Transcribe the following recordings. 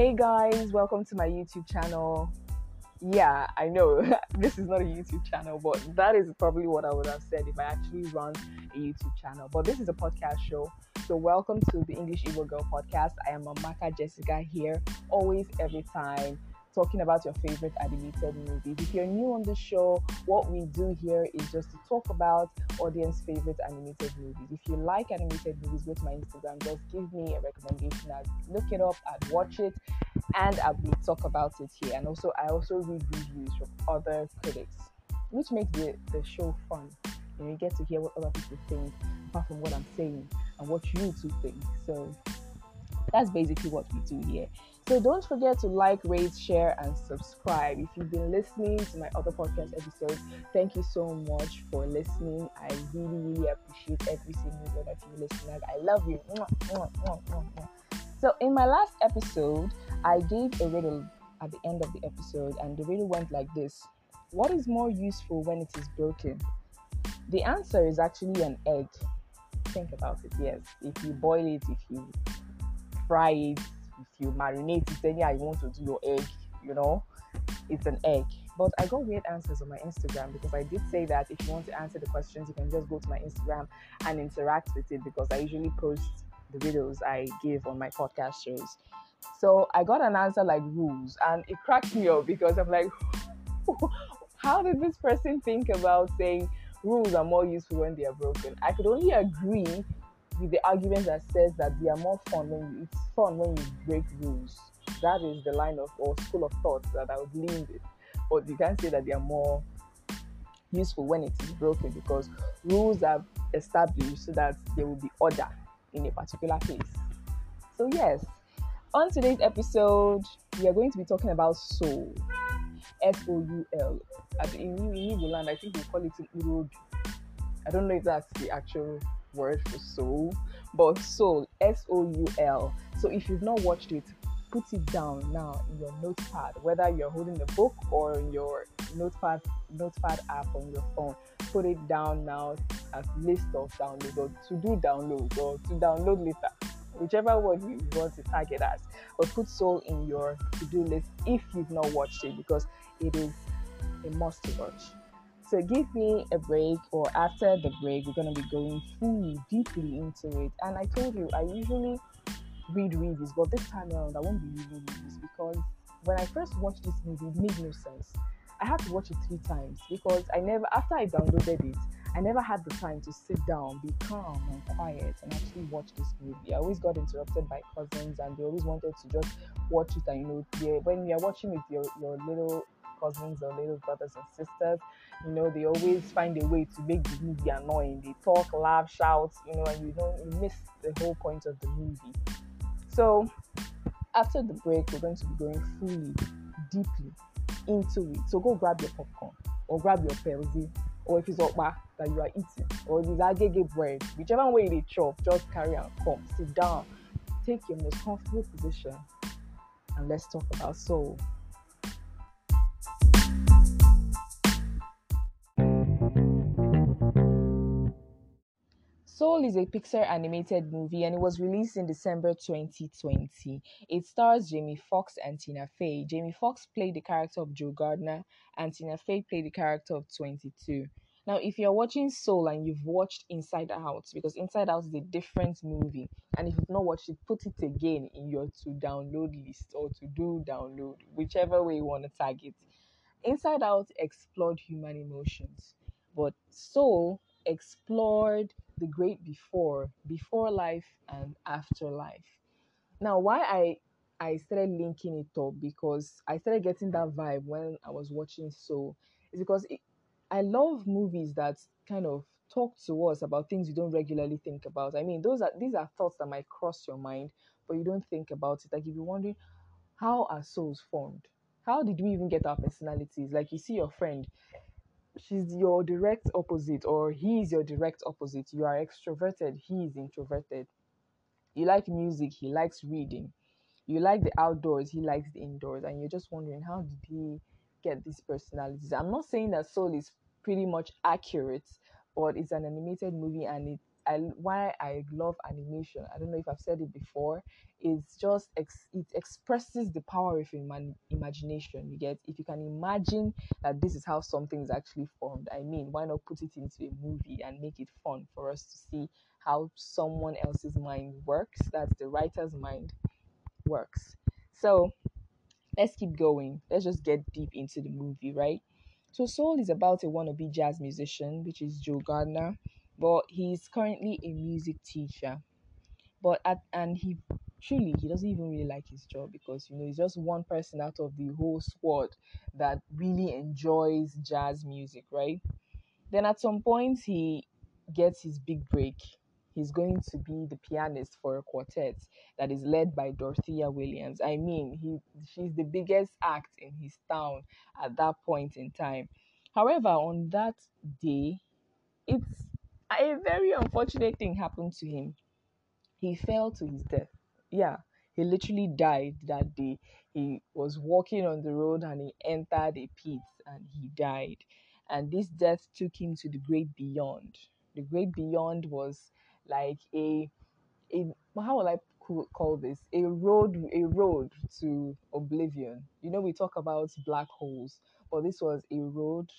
Hey guys, welcome to my YouTube channel. Yeah, I know this is not a YouTube channel, but that is probably what I would have said if I actually run a YouTube channel. But this is a podcast show. So, welcome to the English Evil Girl podcast. I am Amaka Jessica here, always, every time talking about your favorite animated movies. If you're new on the show, what we do here is just to talk about audience favorite animated movies. If you like animated movies, go to my Instagram, just give me a recommendation. I'd look it up, I'd watch it, and I will talk about it here. And also, I also read reviews from other critics, which makes the, the show fun. You, know, you get to hear what other people think, apart from what I'm saying, and what you two think. So that's basically what we do here. So don't forget to like, rate, share, and subscribe. If you've been listening to my other podcast episodes, thank you so much for listening. I really, really appreciate every single one of you listeners. I love you. So in my last episode, I gave a riddle at the end of the episode, and the riddle went like this: What is more useful when it is broken? The answer is actually an egg. Think about it. Yes, if you boil it, if you fry it, if you marinate it any how you want to do your egg, you know, it's an egg. But I got weird answers on my Instagram because I did say that if you want to answer the questions, you can just go to my Instagram and interact with it because I usually post the videos I give on my podcast shows. So I got an answer like rules, and it cracked me up because I'm like, how did this person think about saying rules are more useful when they are broken? I could only agree with the argument that says that they are more fun when you, it's fun when you break rules. That is the line of or school of thought that I would lean with. But you can't say that they are more useful when it is broken because rules are established so that there will be order in a particular place. So yes, on today's episode, we are going to be talking about soul. S O U L. In Igbo land, I think we call it Urobi. I don't know if that's the actual word for soul, but soul, S O U L. So if you've not watched it, put it down now in your notepad, whether you're holding the book or in your notepad notepad app on your phone. Put it down now as list of downloads or to do download or to download later, whichever word you want to target as. But put soul in your to do list if you've not watched it because it is a must to watch. So give me a break, or after the break, we're going to be going fully, deeply into it. And I told you, I usually read reviews, but this time around, I won't be reading reviews because when I first watched this movie, it made no sense. I had to watch it three times because I never, after I downloaded it, I never had the time to sit down, be calm and quiet, and actually watch this movie. I always got interrupted by cousins, and they always wanted to just watch it. And you know, when you're watching with your your little cousins or little brothers and sisters. You know, they always find a way to make the movie annoying. They talk, laugh, shout, you know, and you don't you miss the whole point of the movie. So after the break, we're going to be going fully, deeply into it. So go grab your popcorn or grab your pelzi, or if it's okpa that you are eating, or if it's agege bread, whichever way they chop, just carry and come. Sit down, take your most comfortable position, and let's talk about soul. Soul is a Pixar animated movie and it was released in December 2020. It stars Jamie Foxx and Tina Fey. Jamie Foxx played the character of Joe Gardner and Tina Fey played the character of 22. Now, if you're watching Soul and you've watched Inside Out, because Inside Out is a different movie, and if you've not watched it, put it again in your to download list or to do download, whichever way you want to tag it. Inside Out explored human emotions, but Soul explored the great before, before life and after life. Now, why I I started linking it up because I started getting that vibe when I was watching So is because it, I love movies that kind of talk to us about things you don't regularly think about. I mean, those are these are thoughts that might cross your mind, but you don't think about it. Like if you're wondering, how are souls formed? How did we even get our personalities? Like you see your friend, she's your direct opposite or he is your direct opposite. You are extroverted he is introverted. You like music he likes reading. You like the outdoors he likes the indoors. And you're just wondering how did he get these personalities? I'm not saying that soul is pretty much accurate but it's an animated movie and it I, why I love animation. I don't know if I've said it before. It's just ex, it expresses the power of iman, imagination. You get if you can imagine that this is how something is actually formed. I mean, why not put it into a movie and make it fun for us to see how someone else's mind works? That's the writer's mind works. So let's keep going. Let's just get deep into the movie, right? So Soul is about a wannabe jazz musician, which is Joe Gardner, but he's currently a music teacher. But at and he truly he doesn't even really like his job because you know he's just one person out of the whole squad that really enjoys jazz music, right? Then at some point he gets his big break he's going to be the pianist for a quartet that is led by Dorothea Williams. I mean, he she's the biggest act in his town at that point in time. However, on that day, it's a very unfortunate thing happened to him. He fell to his death. Yeah, he literally died that day. He was walking on the road and he entered a pit and he died. And this death took him to the great beyond. The great beyond was like a a how will I call this a road a road to oblivion. You know we talk about black holes, but this was a road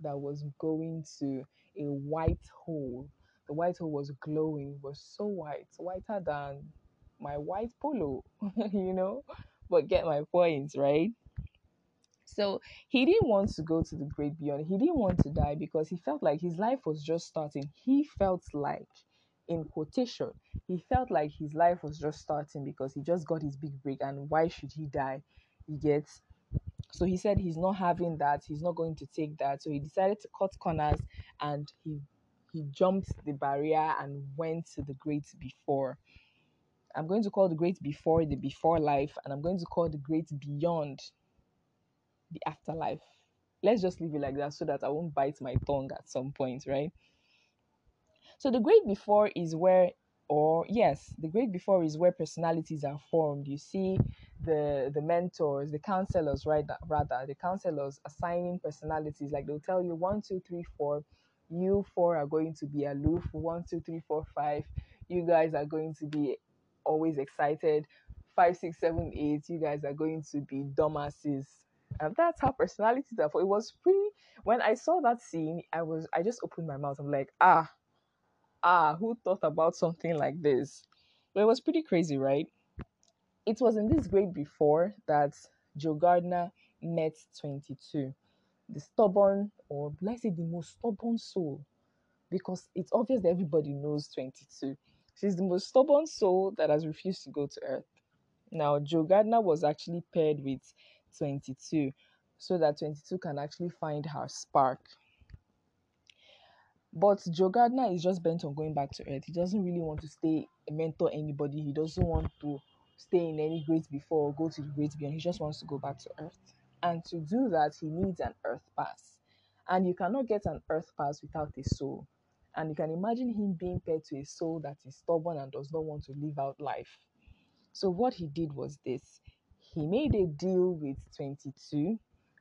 that was going to a white hole. The white hole was glowing, was so white, whiter than my white polo, you know. But get my point, right? So he didn't want to go to the great beyond. He didn't want to die because he felt like his life was just starting. He felt like in quotation, he felt like his life was just starting because he just got his big break and why should he die? He gets so he said he's not having that, he's not going to take that. So he decided to cut corners and he he jumped the barrier and went to the great before. I'm going to call the great before the before life, and I'm going to call the great beyond the afterlife. Let's just leave it like that so that I won't bite my tongue at some point, right? So the great before is where or yes, the great before is where personalities are formed. You see the the mentors, the counselors, right? Rather, the counselors assigning personalities. Like they'll tell you one, two, three, four. You four are going to be aloof. One, two, three, four, five. You guys are going to be always excited. Five, six, seven, eight. You guys are going to be dumbasses. And that's how personalities are. For it was pretty. When I saw that scene, I was I just opened my mouth. I'm like, ah, ah, who thought about something like this? But it was pretty crazy, right? It was in this great before that Joe Gardner met 22, the stubborn, or let's say the most stubborn soul, because it's obvious that everybody knows 22. She's the most stubborn soul that has refused to go to Earth. Now, Joe Gardner was actually paired with 22 so that 22 can actually find her spark. But Joe Gardner is just bent on going back to Earth. He doesn't really want to stay mentor anybody. He doesn't want to stay in any great before or go to the great beyond. He just wants to go back to Earth. And to do that, he needs an Earth pass. And you cannot get an Earth pass without a soul. And you can imagine him being paired to a soul that is stubborn and does not want to live out life. So what he did was this. He made a deal with 22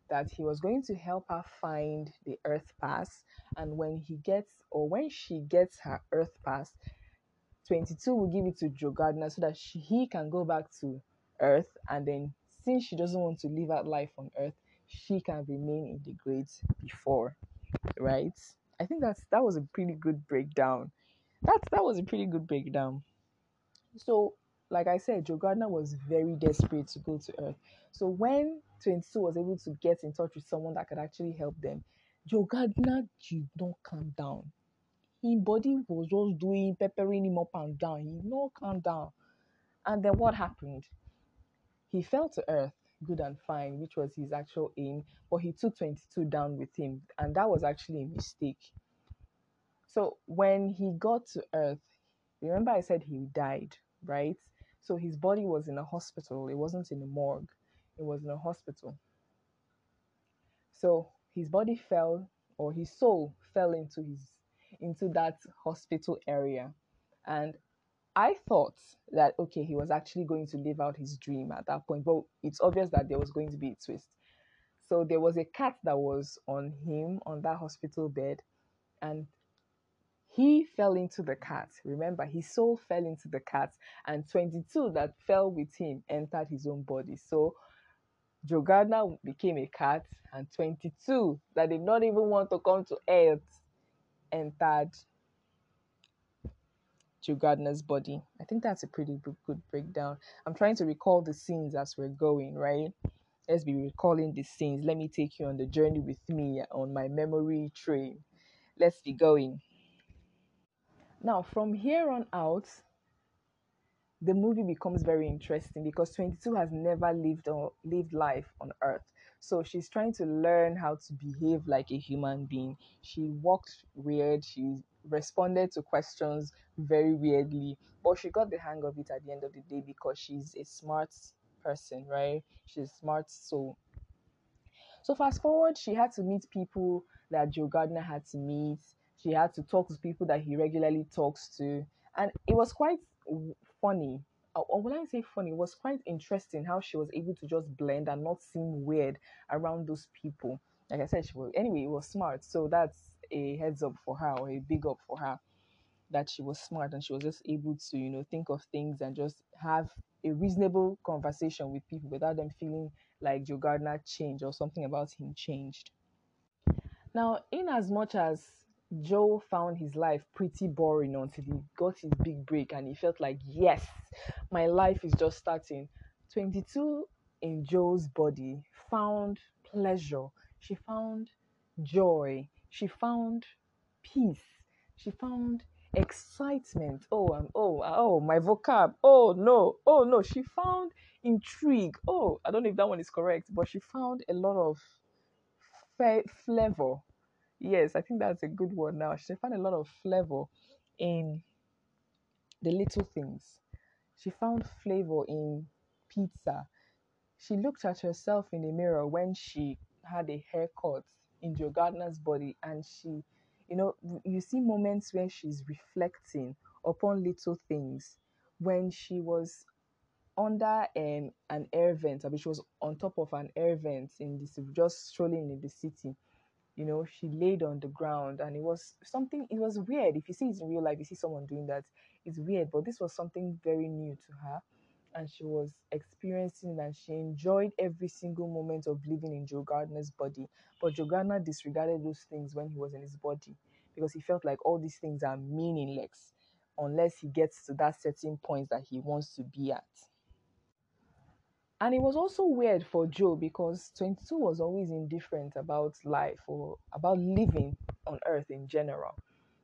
that he was going to help her find the earth pass and when he gets or when she gets her earth pass 22 will give it to joe gardner so that she, he can go back to earth and then since she doesn't want to live out life on earth she can remain in the great before right i think that's that was a pretty good breakdown that that was a pretty good breakdown so like I said, Joe Gardner was very desperate to go to Earth. So when 22 was able to get in touch with someone that could actually help them, Joe Gardner did not calm down. His body was just doing peppering him up and down. He not calm down. And then what happened? He fell to earth, good and fine, which was his actual aim, but he took 22 down with him, and that was actually a mistake. So when he got to earth, remember I said he died, right? So his body was in a hospital. It wasn't in a morgue. It was in a hospital. So his body fell, or his soul fell into his into that hospital area, and I thought that okay, he was actually going to live out his dream at that point, but it's obvious that there was going to be a twist. So there was a cat that was on him on that hospital bed, and he fell into the cat. Remember, his soul fell into the cat, and 22 that fell with him entered his own body. So Joe Gardner became a cat, and 22 that did not even want to come to earth entered Joe Gardner's body. I think that's a pretty good breakdown. I'm trying to recall the scenes as we're going, right? Let's be recalling the scenes. Let me take you on the journey with me on my memory train. Let's be going. Now, from here on out, the movie becomes very interesting because 22 has never lived or lived life on earth so she's trying to learn how to behave like a human being. She walked weird. She responded to questions very weirdly but she got the hang of it at the end of the day because she's a smart person right? She's smart so so fast forward she had to meet people that joe gardner had to meet. She had to talk to people that he regularly talks to. And it was quite funny Uh, or when I say funny, it was quite interesting how she was able to just blend and not seem weird around those people. Like I said, she was anyway, it was smart. So that's a heads up for her or a big up for her that she was smart and she was just able to, you know, think of things and just have a reasonable conversation with people without them feeling like Joe Gardner changed or something about him changed. Now, in as much as Joe found his life pretty boring until he got his big break and he felt like, yes, my life is just starting. 22 in Joe's body found pleasure, she found joy, she found peace, she found excitement. Oh, um, oh, oh, my vocab. Oh, no, oh, no, she found intrigue. Oh, I don't know if that one is correct, but she found a lot of flavor Yes, I think that's a good one now. She found a lot of flavor in the little things. She found flavor in pizza. She looked at herself in the mirror when she had a haircut in Joe Gardner's body, and she, you know, you see moments where she's reflecting upon little things. When she was under um, an air vent, I mean, she was on top of an air vent in this, just strolling in the city you know, she laid on the ground and it was something, it was weird. If you see it in real life, you see someone doing that, it's weird, but this was something very new to her. And she was experiencing and she enjoyed every single moment of living in Joe Gardner's body. But Joe Gardner disregarded those things when he was in his body because he felt like all these things are meaningless unless he gets to that certain point that he wants to be at. And it was also weird for Joe because 22 was always indifferent about life or about living on earth in general.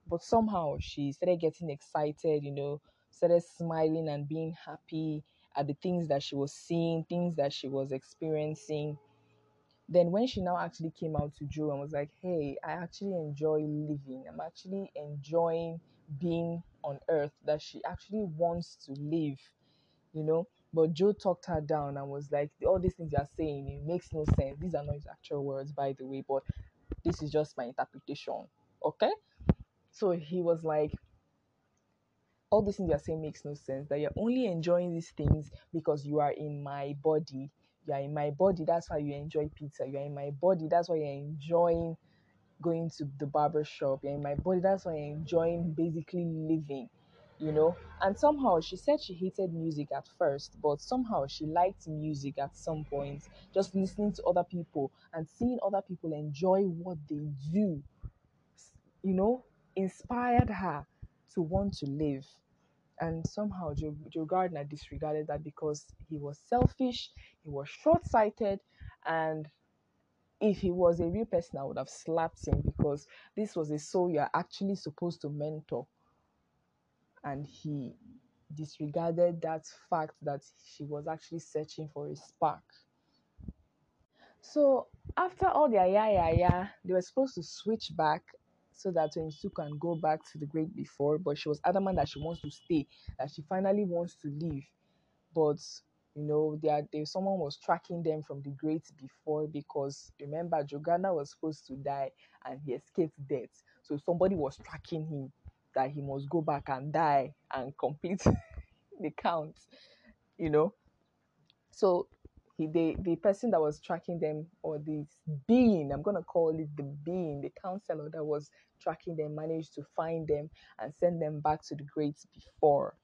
But somehow she started getting excited, you know, started smiling and being happy at the things that she was seeing, things that she was experiencing. Then, when she now actually came out to Joe and was like, Hey, I actually enjoy living, I'm actually enjoying being on earth, that she actually wants to live, you know, but Joe talked her down and was like, All these things you're saying, it makes no sense. These are not his actual words, by the way, but this is just my interpretation. Okay? So he was like, All these things you're saying makes no sense. That you're only enjoying these things because you are in my body. You are in my body, that's why you enjoy pizza. You are in my body, that's why you're enjoying going to the barber shop. You're in my body, that's why you're enjoying basically living you know? And somehow she said she hated music at first but somehow she liked music at some point. Just listening to other people and seeing other people enjoy what they do you know inspired her to want to live. And somehow joe, joe gardner disregarded that because he was selfish he was short-sighted and if he was a real person i would have slapped him because this was a soul you're actually supposed to mentor and he disregarded that fact that she was actually searching for a spark. So after all their yeah yeah yeah, they were supposed to switch back so that 22 can go back to the great before, but she was adamant that she wants to stay, that she finally wants to leave. But you know, there, someone was tracking them from the great before because remember Joe Gardner was supposed to die and he escaped death. So somebody was tracking him that he must go back and die and complete the count, you know. So he the the person that was tracking them or this being i'm gonna call it the being the counselor that was tracking them managed to find them and send them back to the great before.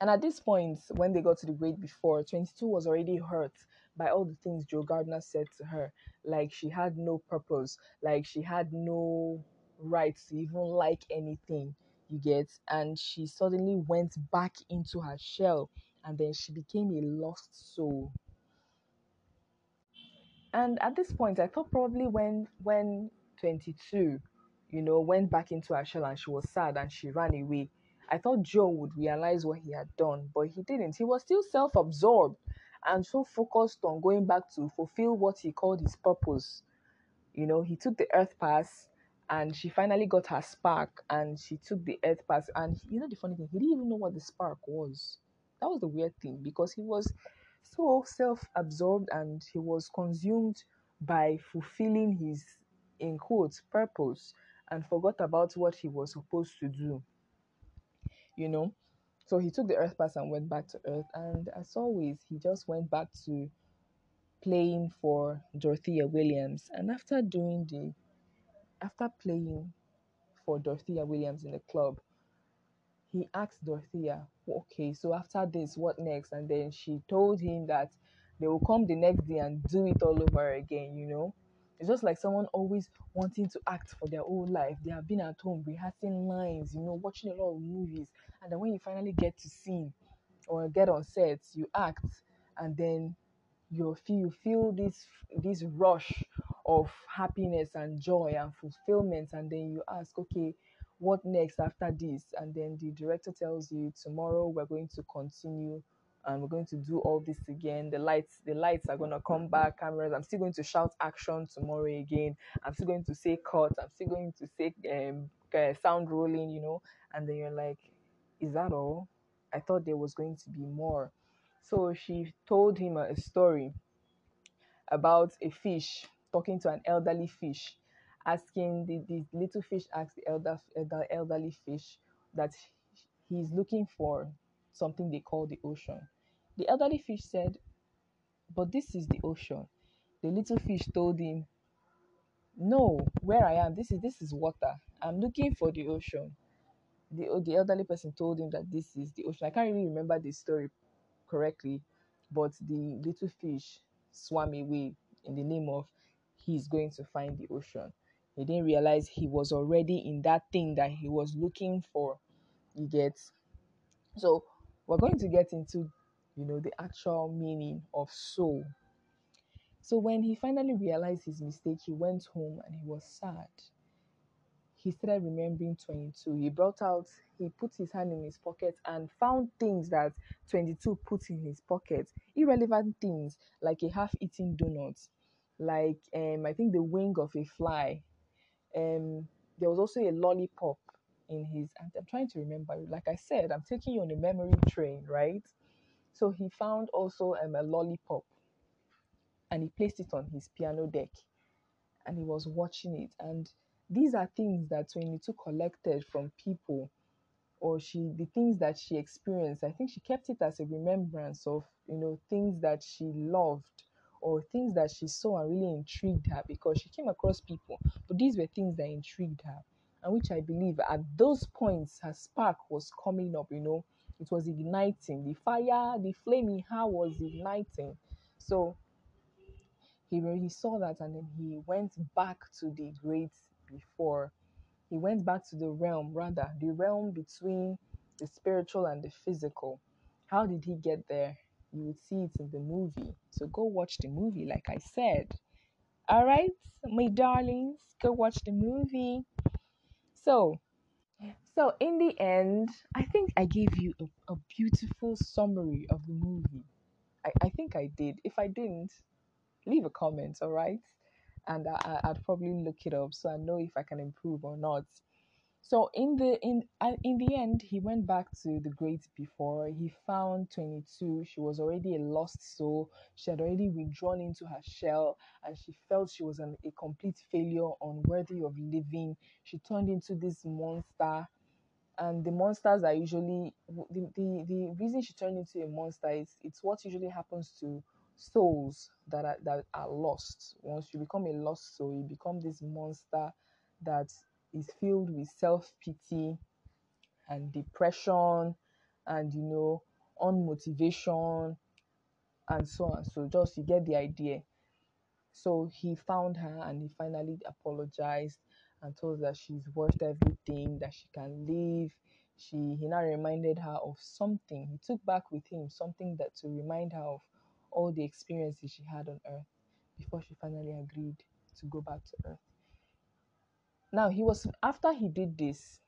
And at this point when they got to the great before 22 was already hurt by all the things joe gardner said to her. Like she had no purpose. Like she had no right to even like anything you get and she suddenly went back into her shell and then she became a lost soul and at this point, I thought probably when when 22, you know, went back into her shell and she was sad and she ran away, I thought Joe would realize what he had done, but he didn't. He was still self-absorbed and so focused on going back to fulfill what he called his purpose. You know, he took the Earth Pass and she finally got her spark and she took the Earth Pass. And you know, the funny thing, he didn't even know what the spark was. That was the weird thing because he was so self absorbed and he was consumed by fulfilling his, in quotes, purpose and forgot about what he was supposed to do. You know? So he took the Earth Pass and went back to Earth. And as always, he just went back to playing for Dorothea Williams. And after doing the, after playing for Dorothea Williams in the club, he asked Dorothea, okay, so after this, what next? And then she told him that they will come the next day and do it all over again, you know? It's just like someone always wanting to act for their whole life. They have been at home rehearsing lines, you know, watching a lot of movies. And then when you finally get to scene or get on set, you act and then you feel you feel this this rush of happiness and joy and fulfillment and then you ask, okay, what next after this? And then the director tells you, tomorrow we're going to continue and we're going to do all this again. The lights, the lights are gonna come back, cameras. I'm still going to shout action tomorrow again. I'm still going to say cut. I'm still going to say um, uh, sound rolling, you know. And then you're like, is that all? I thought there was going to be more. So she told him a, story about a fish talking to an elderly fish asking the, the little fish asked the elder, elder elderly fish that he's looking for something they call the ocean. The elderly fish said, But this is the ocean. The little fish told him, No, where I am, this is this is water. I'm looking for the ocean. The, the elderly person told him that this is the ocean. I can't really remember the story correctly, but the little fish swam away in the name of he's going to find the ocean. He didn't realize he was already in that thing that he was looking for. You get so we're going to get into you know the actual meaning of soul. So when he finally realized his mistake, he went home and he was sad. He started remembering 22. He brought out, he put his hand in his pocket and found things that 22 put in his pocket. Irrelevant things like a half eaten donut, like um, I think the wing of a fly, um, there was also a lollipop in his. I'm trying to remember. Like I said, I'm taking you on a memory train, right? So he found also um, a lollipop, and he placed it on his piano deck, and he was watching it. And these are things that 22 collected from people or she the things that she experienced i think she kept it as a remembrance of you know things that she loved or things that she saw and really intrigued her because she came across people, but these were things that intrigued her, and which I believe at those points her spark was coming up, you know, it was igniting. The fire, the flame in her was igniting. So he really saw that and then he went back to the great before. He went back to the realm, rather, the realm between the spiritual and the physical. How did he get there? you would see it in the movie. So go watch the movie, like I said. All right, my darlings, go watch the movie. So, so in the end, I think I gave you a, a beautiful summary of the movie. I, I think I did. If I didn't, leave a comment, all right? And I, I'd probably look it up so I know if I can improve or not. So in the in in the end, he went back to the great before. He found 22. She was already a lost soul. She had already withdrawn into her shell, and she felt she was an, a complete failure, unworthy of living. She turned into this monster, and the monsters are usually the, the the reason she turned into a monster is it's what usually happens to souls that are that are lost. Once you become a lost soul, you become this monster that is filled with self-pity and depression and you know unmotivation and so on. So just you get the idea. So he found her and he finally apologized and told her that she's worth everything, that she can live. She he now reminded her of something. He took back with him something that to remind her of all the experiences she had on earth before she finally agreed to go back to earth. Now he was after he did this,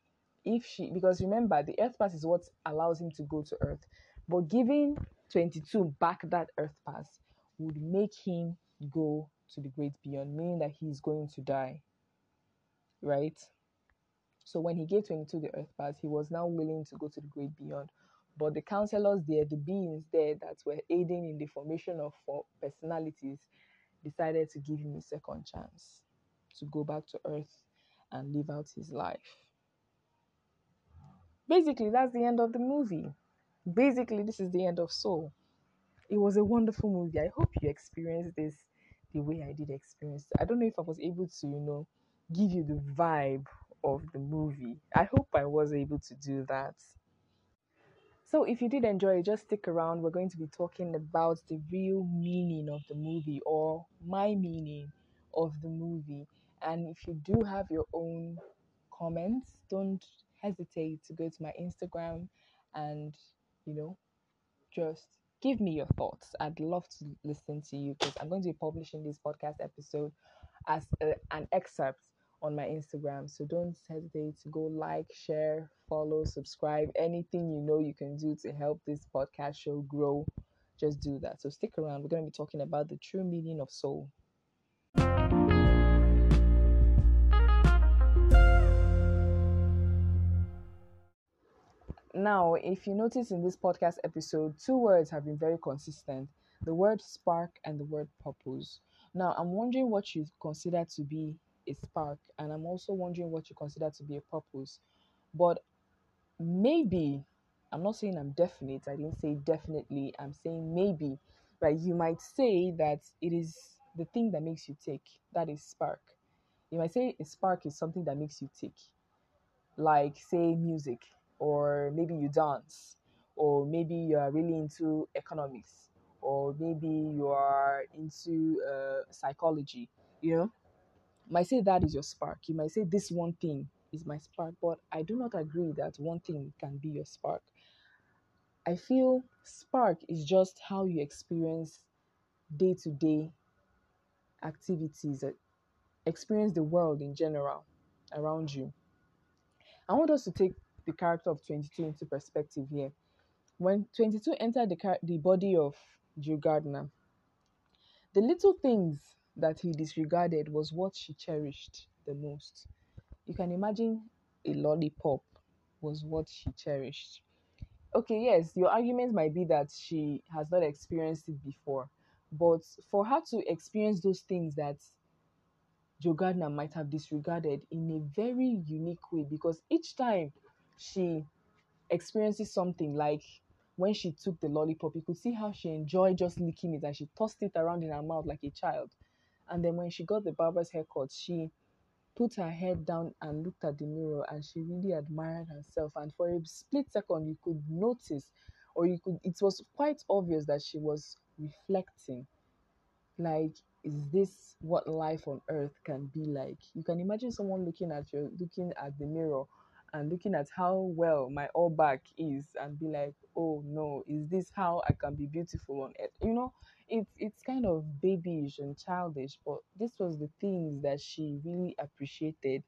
if she because remember the earth pass is what allows him to go to earth, but giving 22 back that earth pass would make him go to the great beyond, meaning that he's going to die. Right? So when he gave 22 the earth pass, he was now willing to go to the great beyond. But the counselors there, the beings there that were aiding in the formation of personalities, decided to give him a second chance to go back to earth and live out his life. Basically, that's the end of the movie. Basically, this is the end of Soul. It was a wonderful movie. I hope you experienced this the way I did experience it. I don't know if I was able to, you know, give you the vibe of the movie. I hope I was able to do that. So, if you did enjoy it, just stick around. We're going to be talking about the real meaning of the movie or my meaning of the movie. And if you do have your own comments, don't hesitate to go to my Instagram and, you know, just give me your thoughts. I'd love to listen to you because I'm going to be publishing this podcast episode as a, an excerpt on my Instagram. So don't hesitate to go like, share, follow, subscribe, anything you know you can do to help this podcast show grow. Just do that. So stick around. We're going to be talking about the true meaning of soul. Now, if you notice in this podcast episode, two words have been very consistent the word spark and the word purpose. Now, I'm wondering what you consider to be a spark, and I'm also wondering what you consider to be a purpose. But maybe, I'm not saying I'm definite, I didn't say definitely, I'm saying maybe, right? You might say that it is the thing that makes you tick, that is spark. You might say a spark is something that makes you tick, like, say, music or maybe you dance, or maybe you are really into economics, or maybe you are into uh, psychology, you know. Might say that is your spark. You might say this one thing is my spark, but I do not agree that one thing can be your spark. I feel spark is just how you experience day to day activities, experience the world in general around you. I want us to take the character of 22 into perspective here. When 22 entered the, car- the body of Jill Gardner, the little things that he disregarded was what she cherished the most. You can imagine a lollipop was what she cherished. Okay, yes, your argument might be that she has not experienced it before, but for her to experience those things that Joe Gardner might have disregarded in a very unique way because each time she experiences something like when she took the lollipop, you could see how she enjoyed just licking it and she tossed it around in her mouth like a child. And then when she got the barber's haircut, she put her head down and looked at the mirror and she really admired herself. And for a split second, you could notice, or you could, it was quite obvious that she was reflecting. Like, is this what life on earth can be like? You can imagine someone looking at you, looking at the mirror and looking at how well my all back is and be like, oh no, is this how I can be beautiful on earth? You know, it's it's kind of babyish and childish, but this was the things that she really appreciated.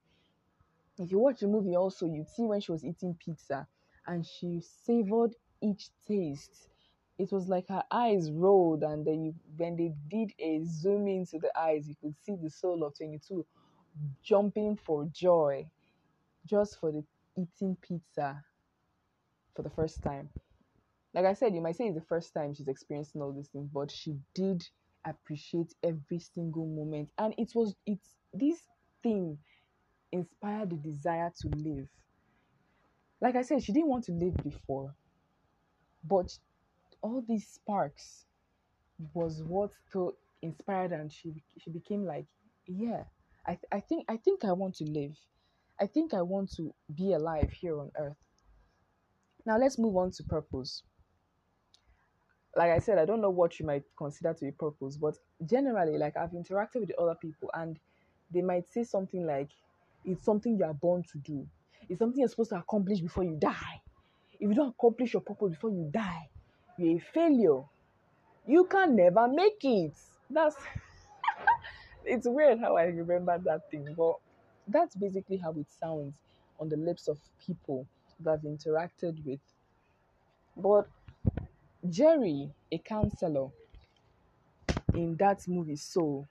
If you watch the movie also, you'd see when she was eating pizza and she savored each taste. It was like her eyes rolled, and then you, when they did a zoom into the eyes, you could see the soul of 22 jumping for joy just for the eating pizza for the first time. Like I said, you might say it's the first time she's experiencing all these things, but she did appreciate every single moment. And it was it's this thing inspired the desire to live. Like I said, she didn't want to live before. But all these sparks was what to inspired and she she became like yeah I, I think I think I want to live I think I want to be alive here on earth. Now let's move on to purpose. Like I said I don't know what you might consider to be purpose but generally like I've interacted with other people and they might say something like it's something you are born to do. It's something you're supposed to accomplish before you die. If you don't accomplish your purpose before you die you're a failure. You can never make it. That's it's weird how I remember that thing, but that's basically how it sounds on the lips of people that I've interacted with. But Jerry, a counselor in that movie, so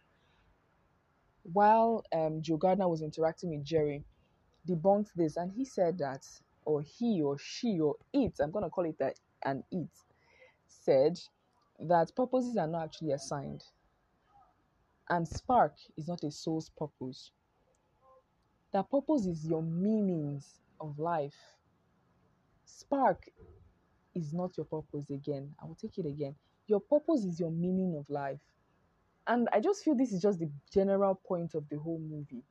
while um, Joe Gardner was interacting with Jerry, debunked this, and he said that, or he or she or it, I'm gonna call it that an it, said that purposes are not actually assigned. And spark is not a soul's purpose. That purpose is your meanings of life. Spark is not your purpose again. I will take it again. Your purpose is your meaning of life. And I just feel this is just the general point of the whole movie.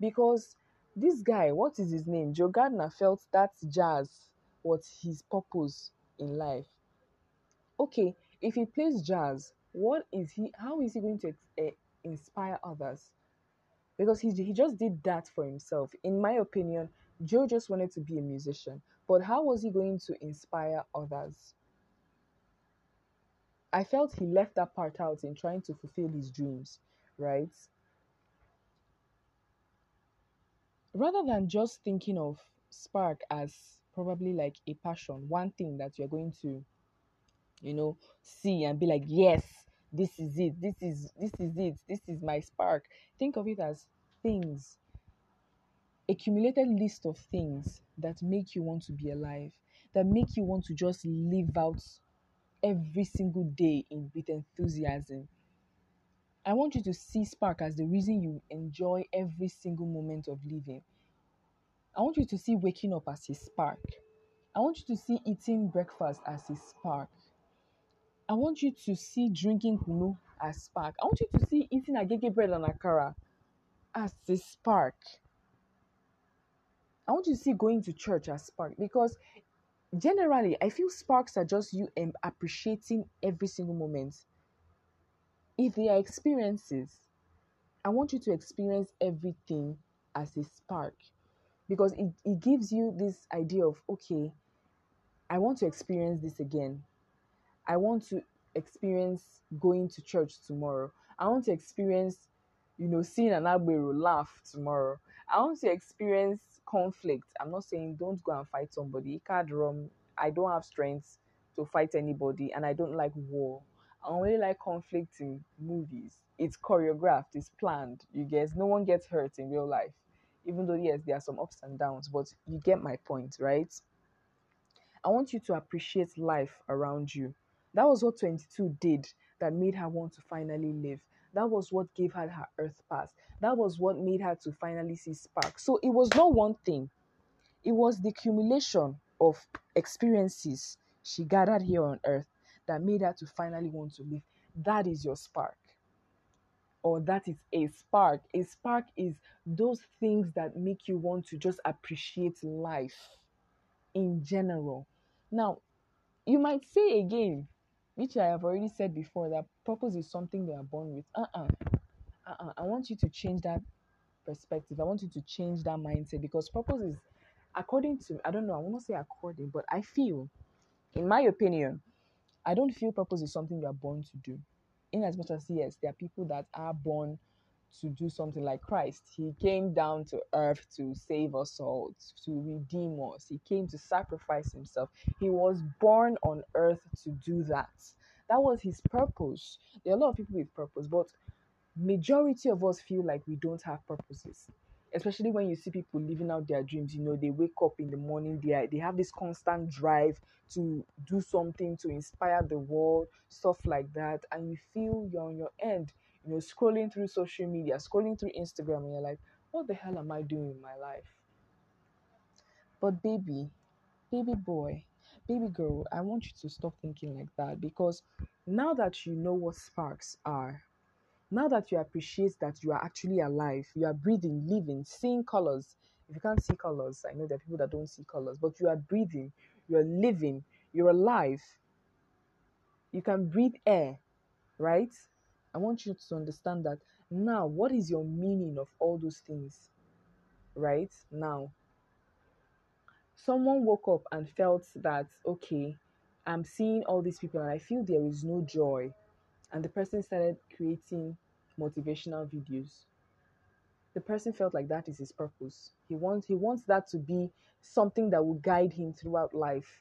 Because this guy, what is his name? Joe Gardner felt that jazz was his purpose in life. Okay, if he plays jazz, what is he? How is he going to uh, inspire others? Because he he just did that for himself. In my opinion, Joe just wanted to be a musician, but how was he going to inspire others? I felt he left that part out in trying to fulfill his dreams, right? Rather than just thinking of Spark as probably like a passion, one thing that you're going to you know, see and be like, yes, this is it, this is this is it, this is my spark. Think of it as things, accumulated list of things that make you want to be alive, that make you want to just live out every single day in with enthusiasm. I want you to see spark as the reason you enjoy every single moment of living. I want you to see waking up as a spark. I want you to see eating breakfast as a spark. I want you to see drinking kunu as spark. I want you to see eating agege bread and akara as a spark. I want you to see going to church as spark because generally I feel sparks are just you um, appreciating every single moment. If they are experiences, I want you to experience everything as a spark because it, it gives you this idea of okay, I want to experience this again. I want to experience going to church tomorrow. I want to experience, you know, seeing an agbero laugh tomorrow. I want to experience conflict. I'm not saying don't go and fight somebody. Kadrom, I don't have strength to fight anybody and I don't like war. I only like conflict in movies. It's choreographed, it's planned. You guys, no one gets hurt in real life. Even though yes, there are some ups and downs, but you get my point, right? I want you to appreciate life around you. That was what 22 did that made her want to finally live. That was what gave her her earth pass. That was what made her to finally see spark. So it was not one thing, it was the accumulation of experiences she gathered here on earth that made her to finally want to live. That is your spark. Or that is a spark. A spark is those things that make you want to just appreciate life in general. Now, you might say again, which I have already said before, that purpose is something they are born with. Uh uh-uh. uh. I want you to change that perspective. I want you to change that mindset because purpose is, according to, I don't know, I not say according, but I feel, in my opinion, I don't feel purpose is something you are born to do. In as much as, yes, there are people that are born to do something like Christ. He came down to earth to save us all, to redeem us. He came to sacrifice himself. He was born on earth to do that. That was his purpose. There are a lot of people with purpose, but majority of us feel like we don't have purposes especially when you see people living out their dreams you know they wake up in the morning they are, they have this constant drive to do something to inspire the world stuff like that and you feel you're on your end you know, scrolling through social media, scrolling through Instagram, and you're like, what the hell am I doing in my life? But baby, baby boy, baby girl, I want you to stop thinking like that because Now that you know what sparks are, now that you appreciate that you are actually alive, you are breathing, living, seeing colors. If you can't see colors, I know there are people that don't see colors, but you are breathing, you are living, you're alive. You can breathe air, right? I want you to understand that now, what is your meaning of all those things? Right now, someone woke up and felt that, okay, I'm seeing all these people and I feel there is no joy. And the person started creating motivational videos. The person felt like that is his purpose. He wants he wants that to be something that will guide him throughout life.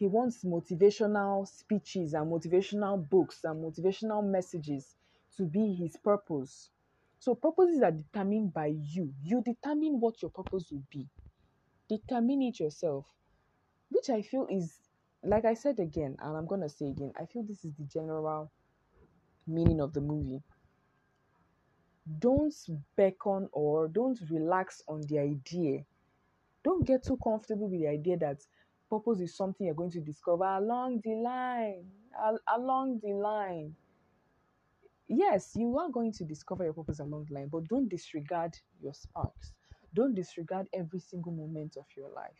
He wants motivational speeches and motivational books and motivational messages to be his purpose. So purposes are determined by you. You determine what your purpose will be. Determine it yourself. Which I feel is like I said again, and I'm gonna say again, I feel this is the general meaning of the movie. Don't beckon or don't relax on the idea. Don't get too comfortable with the idea that purpose is something you're going to discover along the line. Al- along the line. Yes, you are going to discover your purpose along the line, but don't disregard your sparks. Don't disregard every single moment of your life.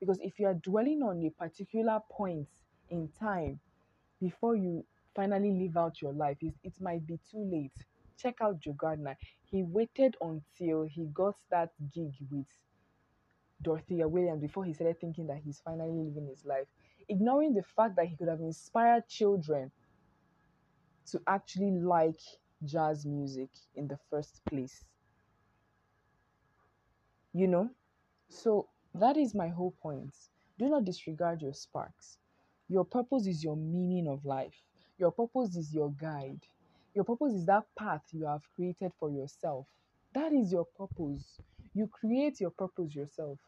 Because if you are dwelling on a particular point in time before you finally live out your life, it, it might be too late. Check out Joe Gardner. He waited until he got that gig with Dorothea Williams before he started thinking that he's finally living his life, ignoring the fact that he could have inspired children to actually like jazz music in the first place. You know? So that is my whole point. Do not disregard your sparks. Your purpose is your meaning of life. Your purpose is your guide. Your purpose is that path you have created for yourself. That is your purpose. You create your purpose yourself,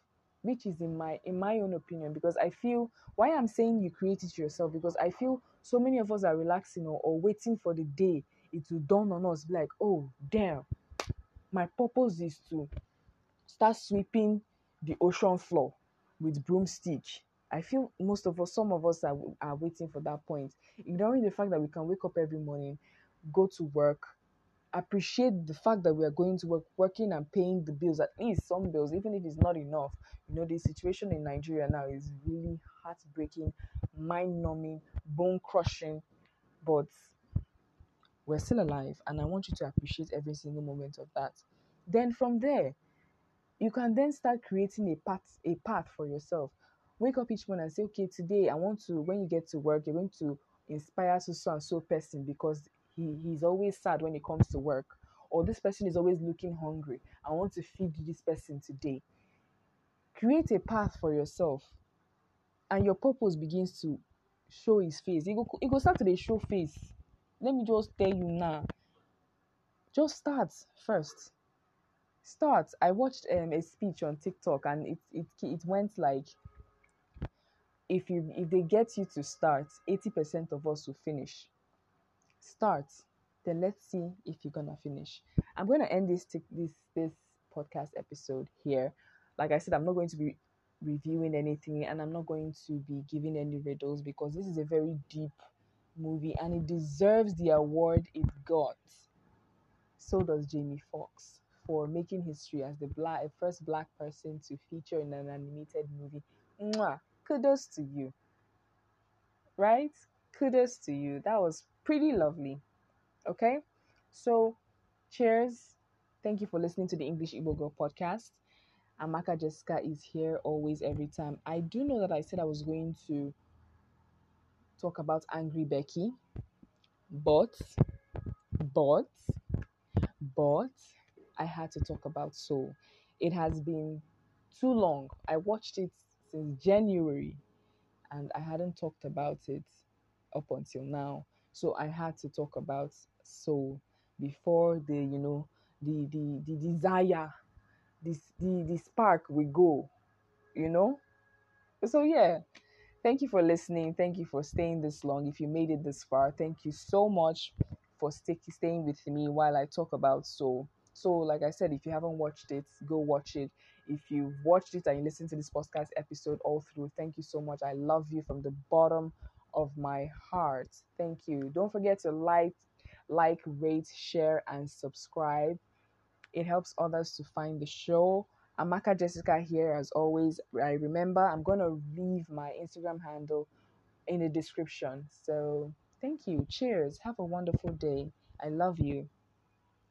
which is in my in my own opinion because I feel why I'm saying you create it yourself because I feel so many of us are relaxing or, or waiting for the day it will dawn on us like, "Oh, damn. My purpose is to start sweeping the ocean floor with broomstick. I feel most of us, some of us are, are waiting for that point, ignoring the fact that we can wake up every morning, go to work, appreciate the fact that we are going to work, working and paying the bills, at least some bills, even if it's not enough. You know, the situation in Nigeria now is really heartbreaking, mind numbing, bone crushing, but we're still alive, and I want you to appreciate every single moment of that. Then from there, you can then start creating a path a path for yourself wake up each morning and say okay today i want to when you get to work you're going to inspire so so and so person because he he's always sad when he comes to work or this person is always looking hungry. I want to feed this person today. Create a path for yourself and your purpose begins to show his face. It go it go start to dey show face. Let me just tell you now. Just start first. Start. I watched um, a speech on tiktok and it, it it went like if you if they get you to start 80% of us will finish start then let's see if you're gonna finish. I'm gonna end this this this podcast episode here. Like i said i'm not going to be reviewing anything and i'm not going to be giving any riddles because this is a very deep movie and it deserves the award it got. So does Jamie Foxx for making history as the black first black person to feature in an animated movie. Mwah! kudos to you. Right? Kudos to you. That was pretty lovely okay? So cheers. Thank you for listening to the english igbo girl podcast. Amaka jessica is here always every time. I do know that i said i was going to talk about angry becky but but but i had to talk about soul. It has been too long. I watched it since january and i hadn't talked about it up until now so i had to talk about soul before the you know the the the desire this the the spark will go you know? So yeah. Thank you for listening. Thank you for staying this long. If you made it this far thank you so much for stick, staying with me while i talk about soul so like i said if you haven't watched it go watch it. If you've watched it and you listen to this podcast episode all through thank you so much. I love you from the bottom of my heart. Thank you. Don't forget to like, like, rate, share, and subscribe. It helps others to find the show. Amaka Jessica here as always. I remember I'm gonna leave my Instagram handle in the description. So thank you. Cheers. Have a wonderful day. I love you.